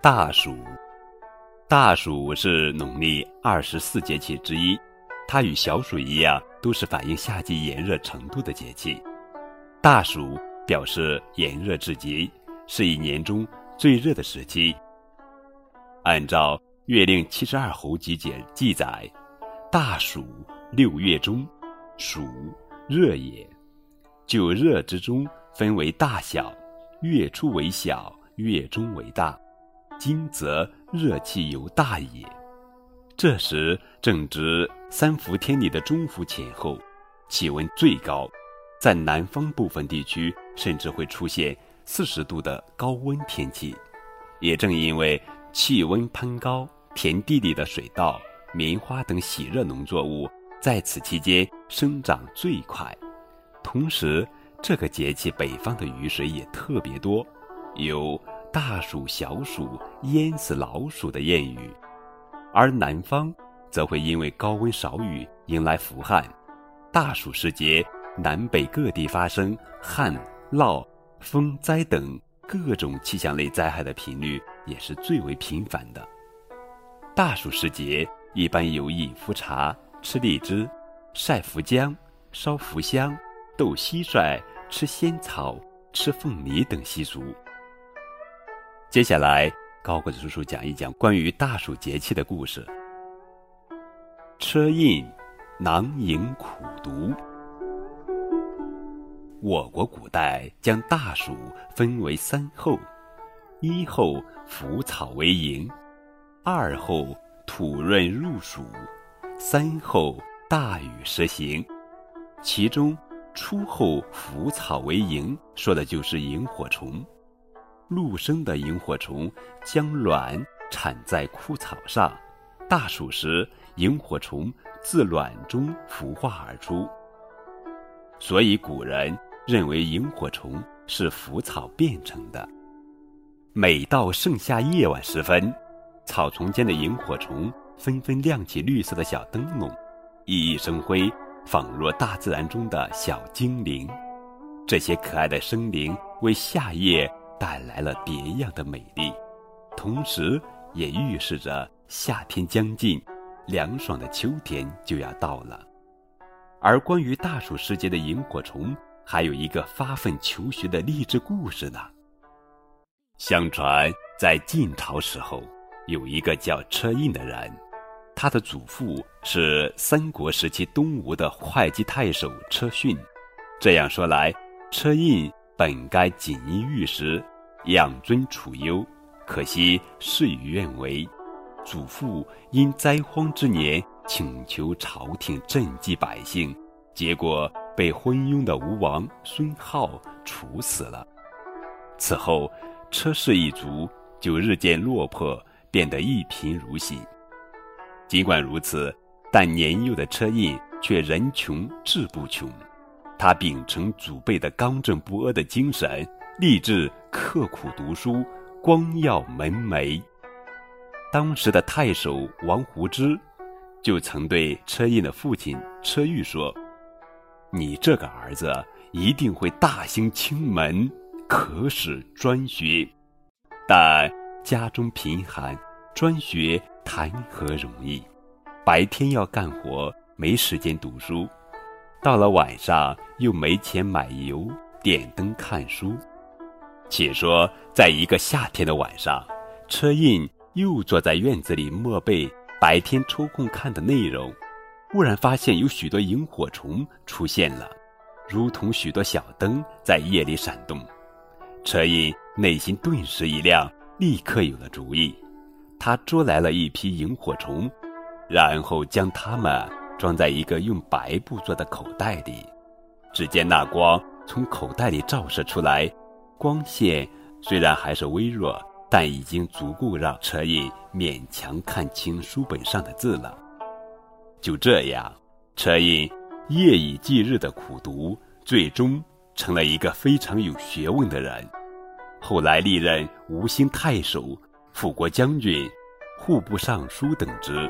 大暑，大暑是农历二十四节气之一，它与小暑一样，都是反映夏季炎热程度的节气。大暑表示炎热至极，是一年中最热的时期。按照《月令七十二候集解》记载，大暑六月中，暑热也。就热之中分为大小，月初为小，月中为大。今则热气尤大也。这时正值三伏天里的中伏前后，气温最高，在南方部分地区甚至会出现四十度的高温天气。也正因为气温攀高，田地里的水稻、棉花等喜热农作物在此期间生长最快，同时这个节气北方的雨水也特别多，有。大暑小暑淹死老鼠的谚语，而南方则会因为高温少雨迎来伏旱。大暑时节，南北各地发生旱、涝、风灾等各种气象类灾害的频率也是最为频繁的。大暑时节，一般有饮伏茶、吃荔枝、晒伏姜、烧伏香、斗蟋蟀、吃仙草、吃凤梨等习俗。接下来，高个子叔叔讲一讲关于大暑节气的故事。车胤囊萤苦读。我国古代将大暑分为三候：一候腐草为萤，二候土润入暑，三候大雨时行。其中，初候腐草为萤，说的就是萤火虫。陆生的萤火虫将卵产在枯草上，大暑时，萤火虫自卵中孵化而出。所以古人认为萤火虫是腐草变成的。每到盛夏夜晚时分，草丛间的萤火虫纷纷亮起绿色的小灯笼，熠熠生辉，仿若大自然中的小精灵。这些可爱的生灵为夏夜。带来了别样的美丽，同时也预示着夏天将近，凉爽的秋天就要到了。而关于大暑时节的萤火虫，还有一个发奋求学的励志故事呢。相传在晋朝时候，有一个叫车胤的人，他的祖父是三国时期东吴的会稽太守车逊。这样说来，车胤。本该锦衣玉食，养尊处优，可惜事与愿违。祖父因灾荒之年请求朝廷赈济百姓，结果被昏庸的吴王孙皓处死了。此后，车氏一族就日渐落魄，变得一贫如洗。尽管如此，但年幼的车胤却人穷志不穷。他秉承祖辈的刚正不阿的精神，立志刻苦读书，光耀门楣。当时的太守王胡之，就曾对车胤的父亲车玉说：“你这个儿子一定会大兴清门，可使专学。但家中贫寒，专学谈何容易？白天要干活，没时间读书。”到了晚上，又没钱买油、点灯看书。且说，在一个夏天的晚上，车胤又坐在院子里默背白天抽空看的内容，忽然发现有许多萤火虫出现了，如同许多小灯在夜里闪动。车胤内心顿时一亮，立刻有了主意。他捉来了一批萤火虫，然后将它们。装在一个用白布做的口袋里，只见那光从口袋里照射出来，光线虽然还是微弱，但已经足够让车胤勉强看清书本上的字了。就这样，车胤夜以继日的苦读，最终成了一个非常有学问的人。后来历任吴兴太守、辅国将军、户部尚书等职。